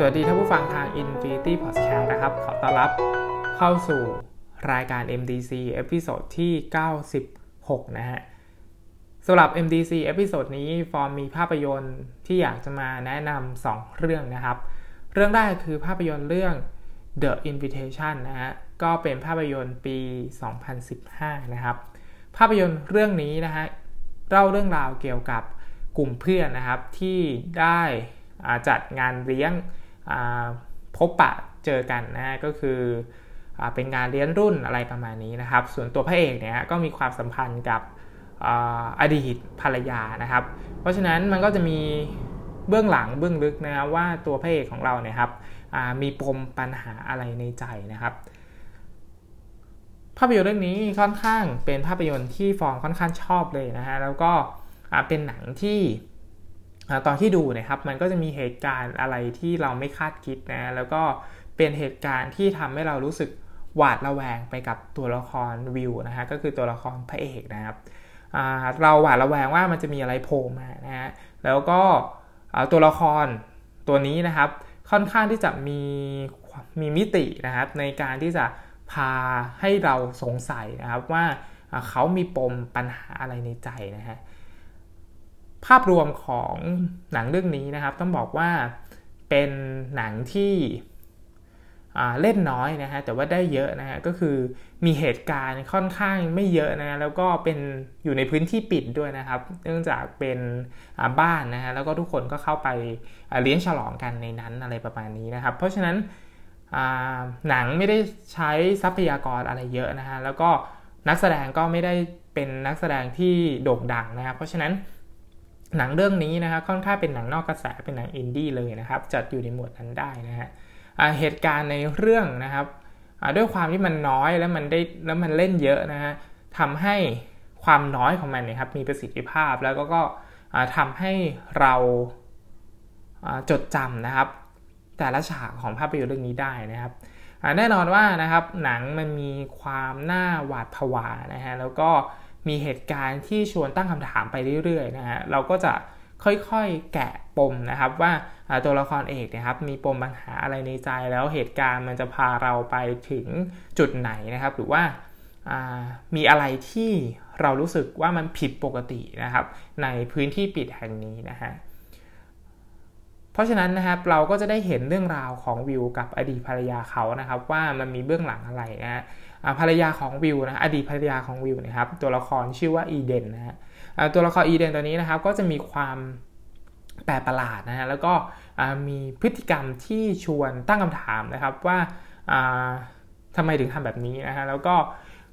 สวัสดีท่านผู้ฟังทาง Infinity Podcast นะครับ ขอต้อนรับเข้าสู่รายการ MDC episode ที่ 96 นะฮะสำหรับ MDC episode นี้ฟอร์มมีภาพยนตร์ที่อยากจะมาแนะนำ2เรื่องนะครับ เรื่องแรกคือภาพยนตร์เรื่อง The Invitation นะฮะ ก็เป็นภาพยนตร์ปี 2015 นะครับ ภาพยนตร์เรื่องนี้นะฮะเล่าเรื่องราวเกี่ยวกับกลุ่มเพื่อนนะครับที่ได้จัดงานเลี้ยง พบปะเจอกันนะก็คือเป็นงานเลี้ยงรุ่นอะไรประมาณนี้นะครับ ส่วนตัวพระเอกเนี่ยก็มีความสัมพันธ์กับอดีตภรรยานะครับ เพราะฉะนั้นมันก็จะมีเบื้องหลังเบื้องลึกนะครับว่าตัวพระเอกของเราเนี่ยครับมีปมปัญหาอะไรในใจนะครับ ภาพยนตร์เรื่องนี้ค่อนข้างเป็นภาพยนตร์ที่ฟองค่อนข้างชอบเลยนะฮะแล้วก็เป็นหนังที่ ตอนที่ดูนะครับมันก็จะมีเหตุการณ์อะไรที่เราไม่คาดคิดนะแล้วก็เป็นเหตุการณ์ที่ทำให้เรารู้สึกหวาดระแวงไปกับตัวละครวิวนะฮะก็คือตัวละครพระเอกนะครับเราหวาดระแวงว่ามันจะมีอะไรโผล่มานะฮะแล้วก็ตัวละครตัวนี้นะครับค่อนข้างที่จะมีมีมิตินะครับในการที่จะพาให้เราสงสัยนะครับว่าเขามีปมปัญหาอะไรในใจนะฮะ ภาพรวมของหนังเรื่องนี้นะครับ ต้องบอกว่าเป็นหนังที่เล่นน้อยนะฮะแต่ว่าได้เยอะนะฮะก็คือมีเหตุการณ์ค่อนข้างไม่เยอะนะแล้วก็เป็นอยู่ในพื้นที่ปิดด้วยนะครับ เนื่องจากเป็นบ้านนะฮะแล้วก็ทุกคนก็เข้าไปเลี้ยงฉลองกันในนั้นอะไรประมาณนี้นะครับ เพราะฉะนั้นหนังไม่ได้ใช้ทรัพยากรอะไรเยอะนะฮะแล้วก็นักแสดงก็ไม่ได้เป็นนักแสดงที่โด่งดังนะครับ เพราะฉะนั้น หนังเรื่องนี้นะครับค่อนข้างเป็นหนังนอกกระแสเป็นหนังอินดี้เลยนะครับ จัดอยู่ในหมวดนั้นได้นะฮะเหตุการณ์ในเรื่องนะครับด้วยความที่มันน้อยแล้วมันได้แล้วมันเล่นเยอะนะฮะทำให้ความน้อยของมันเนี่ยครับมีประสิทธิภาพแล้วก็ก็ทำให้เราจดจำนะครับ แต่ละฉากของภาพยนตร์เรื่องนี้ได้นะครับแน่นอนว่านะครับหนังมันมีความน่าหวาดผวานะฮะแล้วก็ มีเหตุการณ์ที่ชวนตั้งคำถามไปเรื่อยๆนะฮะเราก็จะค่อยๆแกะปมนะครับ ว่าตัวละครเอกนะครับมีปมปัญหาอะไรในใจแล้วเหตุการณ์มันจะพาเราไปถึงจุดไหนนะครับ หรือว่ามีอะไรที่เรารู้สึกว่ามันผิดปกตินะครับ ในพื้นที่ปิดแห่งนี้นะฮะเพราะฉะนั้นนะครับเราก็จะได้เห็นเรื่องราวของวิวกับอดีตภรรยาเขานะครับ ว่ามันมีเบื้องหลังอะไรนะ ภรรยาของวิวนะอดีตภรรยาของวิวนะครับตัวละครชื่อว่าอีเดนนะฮะตัวละครอีเดนตัวนี้นะครับก็จะมีความแปลกประหลาดนะฮะแล้วก็มีพฤติกรรมที่ชวนตั้งคำถามนะครับว่าทำไมถึงทำแบบนี้นะฮะแล้วก็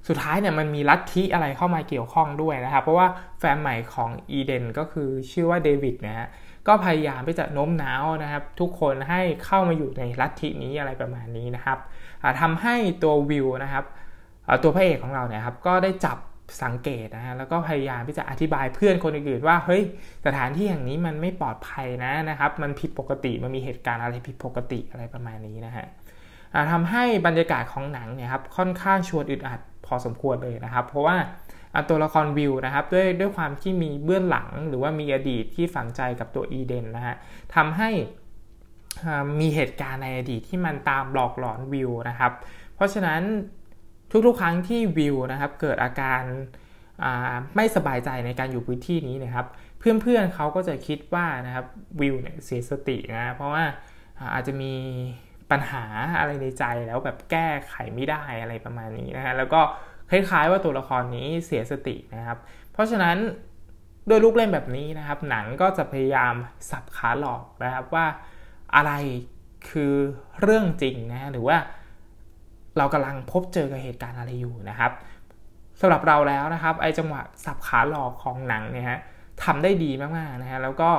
สุดท้ายเนี่ยมันมีลัทธิอะไรเข้ามาเกี่ยวข้องด้วยนะครับ เพราะว่าแฟนใหม่ของอีเดนก็คือชื่อว่าเดวิดนะฮะ ก็พยายามที่จะโน้มน้าวนะครับ ทุกคนให้เข้ามาอยู่ในลัทธินี้อะไรประมาณนี้นะครับทำให้ตัววิวนะครับตัวพระเอกของเราเนี่ยครับก็ได้จับสังเกตนะฮะแล้วก็พยายามที่จะอธิบายเพื่อนคนอื่นๆว่าเฮ้ยสถานที่อย่างนี้มันไม่ปลอดภัยนะนะครับ มันผิดปกติมันมีเหตุการณ์อะไรผิดปกติอะไรประมาณนี้นะฮะทำให้บรรยากาศของหนังเนี่ยครับค่อนข้างชวนอึดอัดพอสมควรเลยนะครับ เพราะว่า ตัวละครวิวนะครับด้วยด้วยความที่มีเบื้องหลังหรือว่ามีอดีตที่ฝังใจกับตัวอีเดนนะฮะทำให้มีเหตุการณ์ในอดีตที่มันตามหลอกหลอนวิวนะครับ เพราะฉะนั้นทุกๆครั้งที่วิวนะครับเกิดอาการไม่สบายใจในการอยู่พื้นที่นี้นะครับ เพื่อนๆเขาก็จะคิดว่านะครับวิวเนี่ยเสียสตินะเพราะว่าอาจจะมีปัญหาอะไรในใจแล้วแบบแก้ไขไม่ได้อะไรประมาณนี้นะฮะแล้วก็ คล้ายๆว่าตัวละครนี้เสียสตินะครับ เพราะฉะนั้นโดยลูกเล่นแบบนี้นะครับ หนังก็จะพยายามสับขาหลอกนะครับว่าอะไรคือเรื่องจริงนะหรือว่าเรากำลังพบเจอกับเหตุการณ์อะไรอยู่นะครับสำหรับเราแล้วนะครับไอจังหวะสับขาหลอกของหนังเนี่ยฮะทำได้ดีมากๆนะฮะแล้วก็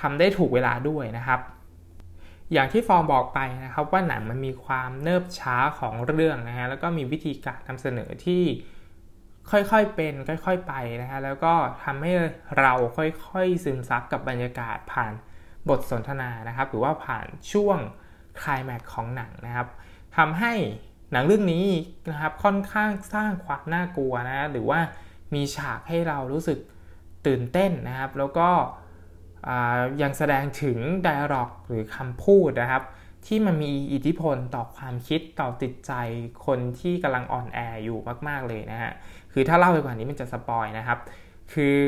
ทำได้ถูกเวลาด้วยนะครับ อย่างที่ฟอร์มบอกไปนะครับว่าหนังมันมีความเนิบช้าของเรื่องนะฮะแล้วก็มีวิธีการนำเสนอที่ค่อยๆเป็น ค่อยๆไปนะฮะแล้วก็ทำให้เราค่อยๆซึมซับกับบรรยากาศผ่านบทสนทนานะครับ หรือว่าผ่านช่วงคลายแม็กของหนังนะครับทำให้หนังเรื่องนี้นะครับค่อนข้างสร้างความน่ากลัวนะหรือว่ามีฉากให้เรารู้สึกตื่นเต้นนะครับ แล้วก็ ยังแสดงถึงไดอะล็อกหรือคำพูดนะครับ ที่มันมีอิทธิพลต่อความคิดต่อจิตใจคนที่กำลังอ่อนแออยู่มาก ๆ เลยนะฮะ คือถ้าเล่าไปกว่านี้มันจะสปอยนะครับ คือ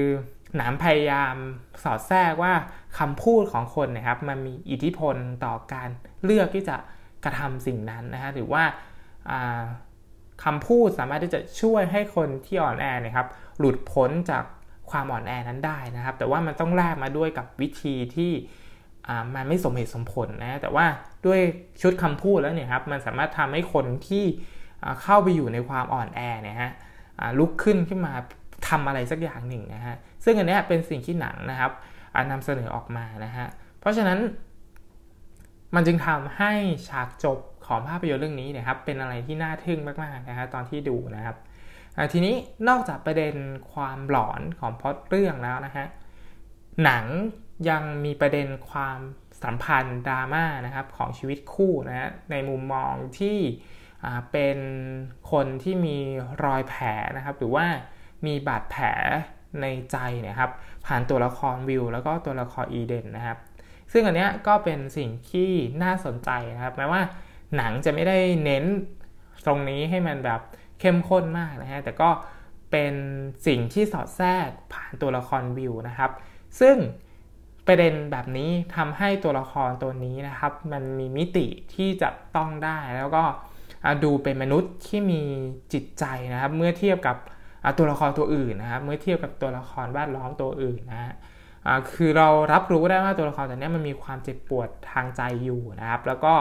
หนามพยายามสอดแทรกว่าคำพูดของคนนะครับ มันมีอิทธิพลต่อการเลือกที่จะกระทำสิ่งนั้นนะฮะหรือว่าคำพูดสามารถที่จะช่วยให้คนที่อ่อนแอนะครับ หลุดพ้นจาก ความอ่อนแอนั้นได้นะครับ แต่ว่ามันต้องแลกมาด้วยกับวิธีที่มันไม่สมเหตุสมผลนะแต่ว่าด้วยชุดคำพูดแล้วเนี่ยครับมันสามารถทำให้คนที่เข้าไปอยู่ในความอ่อนแอเนี่ยฮะลุกขึ้นขึ้นมาทำอะไรสักอย่างหนึ่งนะฮะซึ่งอันนี้เป็นสิ่งที่หนังนะครับนำเสนอออกมานะฮะเพราะฉะนั้นมันจึงทำให้ฉากจบของภาพยนตร์เรื่องนี้นะครับเป็นอะไรที่น่าทึ่งมากๆนะฮะตอนที่ดูนะครับ ทีนี้นอกจากประเด็นความหลอนของพอดเรื่องแล้วนะฮะหนังยังมีประเด็นความสัมพันธ์ดราม่านะครับของชีวิตคู่นะฮะในมุมมองที่เป็นคนที่มีรอยแผลนะครับหรือว่ามีบาดแผลในใจนะครับผ่านตัวละครวิวแล้วก็ตัวละครอีเดนนะครับ ซึ่งอันนี้ก็เป็นสิ่งที่น่าสนใจนะครับแม้ว่าหนังจะไม่ได้เน้นตรงนี้ให้มันแบบ เข้มข้นมากนะฮะแต่ก็เป็นสิ่งที่สอดแทรกผ่านตัวละครวิวนะครับ ซึ่งประเด็นแบบนี้ทำให้ตัวละครตัวนี้นะครับ มันมีมิติที่จะต้องได้แล้วก็ดูเป็นมนุษย์ที่มีจิตใจนะครับ เมื่อเทียบกับตัวละครตัวอื่นนะครับ เมื่อเทียบกับตัวละครแวดล้อมตัวอื่นนะฮะคือเรารับรู้ได้ว่าตัวละครตัวนี้มันมีความเจ็บปวดทางใจอยู่นะครับ แล้วก็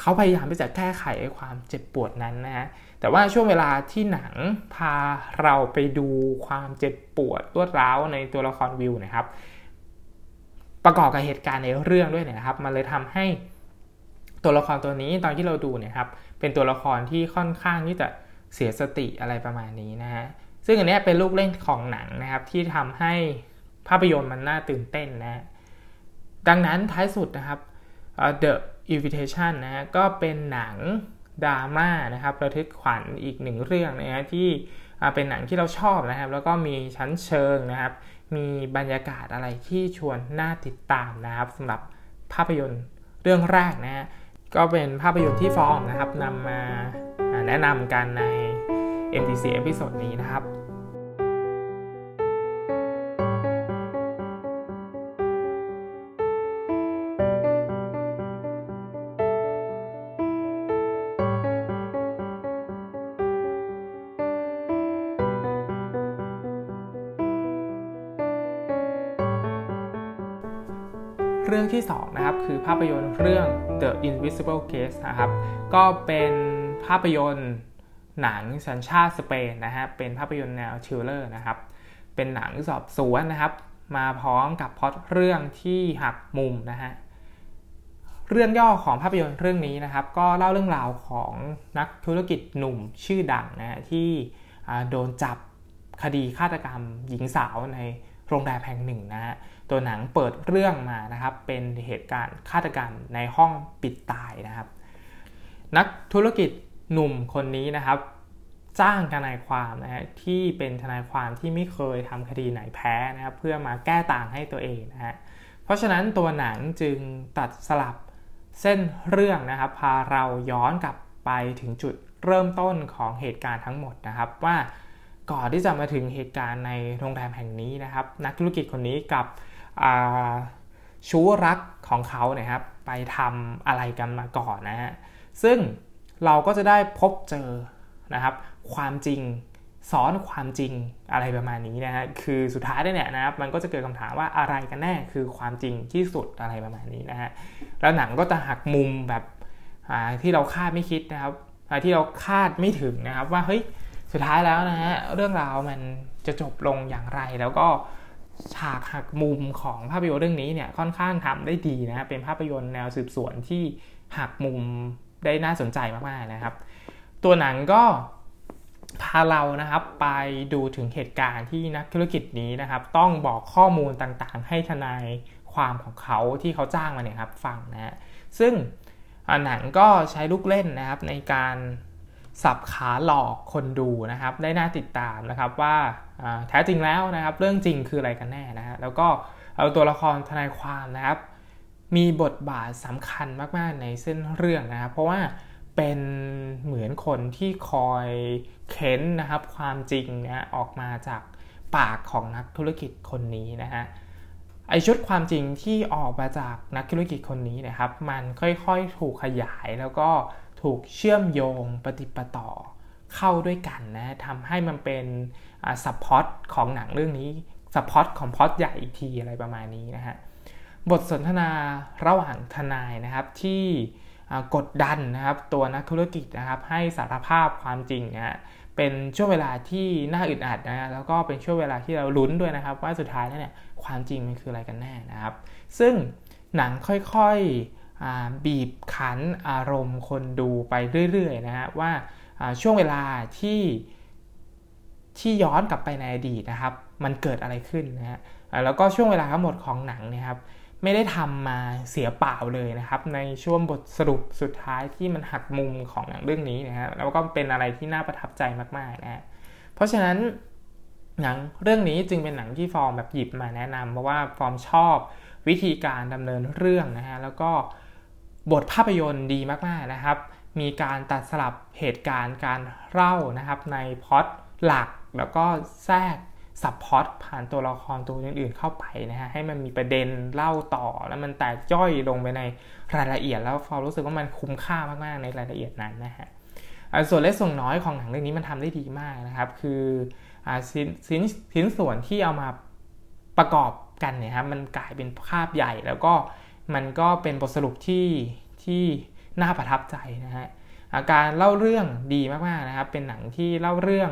เขาพยายามที่จะแก้ไขความเจ็บปวดนั้นนะฮะ แต่ว่าช่วงเวลาที่หนังพาเราไปดูความเจ็บปวดรวดร้าวในตัวละครวิวนะครับ ประกอบกับเหตุการณ์ในเรื่องด้วยนะครับ มันเลยทำให้ตัวละครตัวนี้ตอนที่เราดูเนี่ยครับ เป็นตัวละครที่ค่อนข้างที่จะเสียสติอะไรประมาณนี้นะฮะซึ่งอันนี้เป็นลูกเล่นของหนังนะครับ ที่ทำให้ภาพยนตร์มันน่าตื่นเต้นนะ ดังนั้นท้ายสุดนะครับ The Invitation นะก็เป็นหนัง ดราม่านะครับระทึกขวัญอีกหนึ่งเรื่องนะฮะที่เป็นหนังที่เราชอบนะครับ แล้วก็มีชั้นเชิงนะครับ มีบรรยากาศอะไรที่ชวนน่าติดตามนะครับสำหรับภาพยนตร์เรื่องแรกนะฮะก็เป็นภาพยนตร์ที่ฟอร์มนะครับนำมาแนะนำกันใน MTC เอพิโซดนี้นะครับ เรื่องที่2นะครับคือภาพยนตร์เรื่อง The Invisible Guest นะครับก็เป็นภาพยนตร์หนังสัญชาติสเปนนะฮะเป็นภาพยนตร์แนว thriller นะครับเป็นหนังสอบสวนนะครับ มาพร้อมกับพล็อตเรื่องที่หักมุมนะฮะเรื่องย่อของภาพยนตร์เรื่องนี้นะครับ ก็เล่าเรื่องราวของนักธุรกิจหนุ่มชื่อดังนะฮะที่โดนจับคดีฆาตกรรมหญิงสาวในโรงแรมแห่งหนึ่งนะฮะ ตัวหนังเปิดเรื่องมานะครับ เป็นเหตุการณ์ฆาตกรรมในห้องปิดตายนะครับ นักธุรกิจหนุ่มคนนี้นะครับ จ้างทนายความนะฮะที่เป็นทนายความที่ไม่เคยทำคดีไหนแพ้นะครับ เพื่อมาแก้ต่างให้ตัวเองนะฮะเพราะฉะนั้นตัวหนังจึงตัดสลับเส้นเรื่องนะครับ พาเราย้อนกลับไปถึงจุดเริ่มต้นของเหตุการณ์ทั้งหมดนะครับว่าก่อนที่จะมาถึงเหตุการณ์ในโรงแรมแห่งนี้นะครับ นักธุรกิจคนนี้กับ ชู้รักของเขาเนี่ยครับ ไปทำอะไรกันมาก่อนนะฮะซึ่งเราก็จะได้พบเจอนะครับ ความจริงสอนความจริงอะไรประมาณนี้นะฮะคือสุดท้ายเนี่ยนะครับ มันก็จะเกิดคำถามว่าอะไรกันแน่คือความจริงที่สุดอะไรประมาณนี้นะฮะแล้วหนังก็จะหักมุมแบบที่เราคาดไม่คิดนะครับที่เราคาดไม่ถึงนะครับ ว่าเฮ้ยสุดท้ายแล้วนะฮะเรื่องราวมันจะจบลงอย่างไรแล้วก็ ฉากหักมุมของภาพยนตร์เรื่องนี้เนี่ยค่อนข้างทำได้ดีนะเป็นภาพยนตร์แนวสืบสวนที่หักมุมได้น่าสนใจมากๆนะครับ ตัวหนังก็พาเรานะครับไปดูถึงเหตุการณ์ที่นักธุรกิจนี้นะครับ ต้องบอกข้อมูลต่างๆ ให้ทนายความของเขาที่เขาจ้างมาเนี่ยครับฟังนะฮะซึ่งหนังก็ใช้ลูกเล่นนะครับในการ สับขาหลอกคนดูนะครับ ได้น่าติดตามนะครับว่าแท้จริงแล้วนะครับ เรื่องจริงคืออะไรกันแน่นะฮะแล้วก็เอาตัวละครทนายความนะครับ มีบทบาทสำคัญมากๆในเส้นเรื่องนะครับ เพราะว่าเป็นเหมือนคนที่คอยเค้นนะครับ ความจริงนะออกมาจากปากของนักธุรกิจคนนี้นะฮะไอชุดความจริงที่ออกมาจากนักธุรกิจคนนี้นะครับ มันค่อยๆถูกขยายแล้วก็ ถูกเชื่อมโยงปฏิปต่อเข้าด้วยกันนะทำให้มันเป็นซับพอตของหนังเรื่องนี้ซับพอตของพอตใหญ่อีกทีอะไรประมาณนี้นะฮะบทสนทนาระหว่างทนายนะครับที่กดดันนะครับตัวนักธุรกิจนะครับให้สารภาพความจริงนะเป็นช่วงเวลาที่น่าอึดอัดนะแล้วก็เป็นช่วงเวลาที่เราลุ้นด้วยนะครับ ว่าสุดท้ายแล้วเนี่ยความจริงมันคืออะไรกันแน่นะครับ ซึ่งหนังค่อยๆ บีบขันอารมณ์คนดูไปเรื่อยๆนะฮะว่าช่วงเวลาที่ที่ย้อนกลับไปในอดีตนะครับ มันเกิดอะไรขึ้นนะฮะแล้วก็ช่วงเวลาทั้งหมดของหนังเนี่ยครับไม่ได้ทำมาเสียเปล่าเลยนะครับ ในช่วงบทสรุปสุดท้ายที่มันหักมุมของหนังเรื่องนี้นะฮะแล้วก็เป็นอะไรที่น่าประทับใจมากๆนะเพราะฉะนั้นหนังเรื่องนี้จึงเป็นหนังที่ฟอร์มแบบหยิบมาแนะนำเพราะว่าฟอร์มชอบวิธีการดำเนินเรื่องนะฮะแล้วก็ บทภาพยนตร์ดีมากๆนะครับ มีการตัดสลับเหตุการณ์การเล่านะครับในพล็อตหลักแล้วก็แทรก subplot ผ่านตัวละครตัวอื่นๆเข้าไปนะฮะให้มันมีประเด็นเล่าต่อ แล้วมันแตกย่อยลงไปในรายละเอียด แล้วฟอร์มรู้สึกว่ามันคุ้มค่ามากๆในรายละเอียดนั้นนะฮะส่วนเล็กส่วนน้อยของหนังเรื่องนี้มันทำได้ดีมากนะครับ คือชิ้นชิ้นชิ้นส่วนที่เอามาประกอบกันเนี่ยครับมันกลายเป็นภาพใหญ่แล้วก็ มันก็เป็นบทสรุปที่ที่น่าประทับใจนะฮะการเล่าเรื่องดีมากๆนะครับ เป็นหนังที่เล่าเรื่อง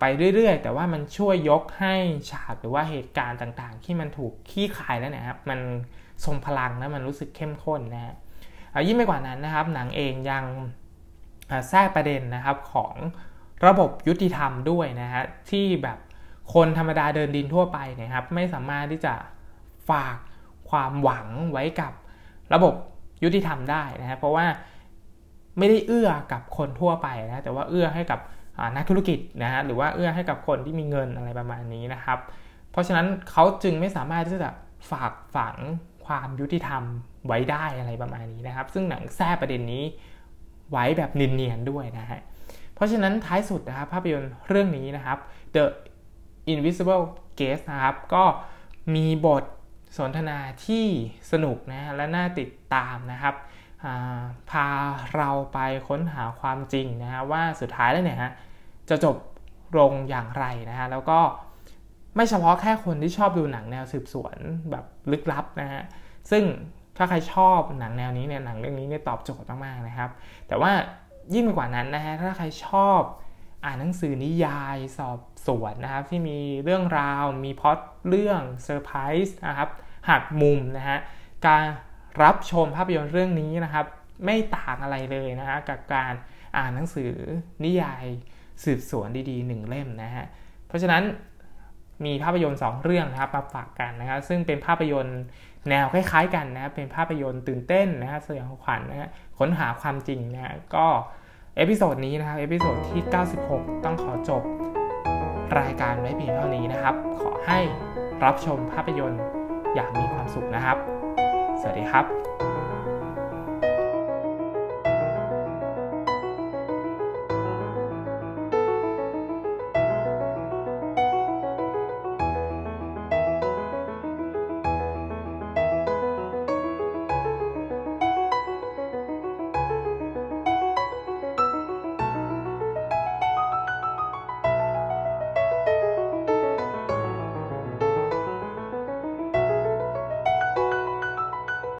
ไปเรื่อยๆ แต่ว่ามันช่วยยกให้ฉากหรือว่าเหตุการณ์ต่างๆ ที่มันถูกขี้ขายแล้วนะครับ มันทรงพลังและมันรู้สึกเข้มข้นนะฮะยิ่งไปกว่านั้นนะครับ หนังเองยังแทรกประเด็นนะครับของระบบยุติธรรมด้วยนะฮะที่แบบคนธรรมดาเดินดินทั่วไปนะครับ ไม่สามารถที่จะฝาก ความหวังไว้กับระบบยุติธรรมได้นะฮะเพราะว่าไม่ได้เอื้อกับคนทั่วไปนะแต่ว่าเอื้อให้กับนักธุรกิจนะฮะหรือว่าเอื้อให้กับคนที่มีเงินอะไรประมาณนี้นะครับ เพราะฉะนั้นเขาจึงไม่สามารถที่จะฝากฝังความยุติธรรมไว้ได้อะไรประมาณนี้นะครับ ซึ่งหนังแท้ประเด็นนี้ไว้แบบเนียนๆด้วยนะฮะเพราะฉะนั้นท้ายสุดนะครับภาพยนตร์เรื่องนี้นะครับ The Invisible Guest นะครับก็มีบท สนทนาที่สนุกนะและน่าติดตามนะครับพาเราไปค้นหาความจริงนะฮะว่าสุดท้ายแล้วเนี่ยฮะจะจบลงอย่างไรนะฮะแล้วก็ไม่เฉพาะแค่คนที่ชอบดูหนังแนวสืบสวนแบบลึกลับนะฮะซึ่งถ้าใครชอบหนังแนวนี้เนี่ยหนังเรื่องนี้เนี่ยตอบโจทย์มากๆนะครับ แต่ว่ายิ่งไปกว่านั้นนะฮะถ้าใครชอบ อ่านหนังสือนิยายสอบสวนนะครับที่มีเรื่องราว มีพอดเรื่องเซอร์ไพรส์นะครับหักมุมนะฮะการรับชมภาพยนตร์เรื่องนี้นะครับ ไม่ต่างอะไรเลยนะฮะกับการอ่านหนังสือนิยายสืบสวนดีๆหนึ่งเล่มนะฮะเพราะฉะนั้นมีภาพยนตร์ 2 เรื่องนะครับมาฝากกันนะครับซึ่งเป็นภาพยนตร์แนวคล้ายๆกันนะเป็นภาพยนตร์ตื่นเต้นนะฮะสยองขวัญนะฮะค้นหาความจริงนะฮะก็ episode นี้นะครับ episode ที่ 96 ต้องขอจบ รายการไว้เพียงเท่านี้นะครับ ขอให้รับชมภาพยนตร์อย่างมีความสุขนะครับ สวัสดีครับ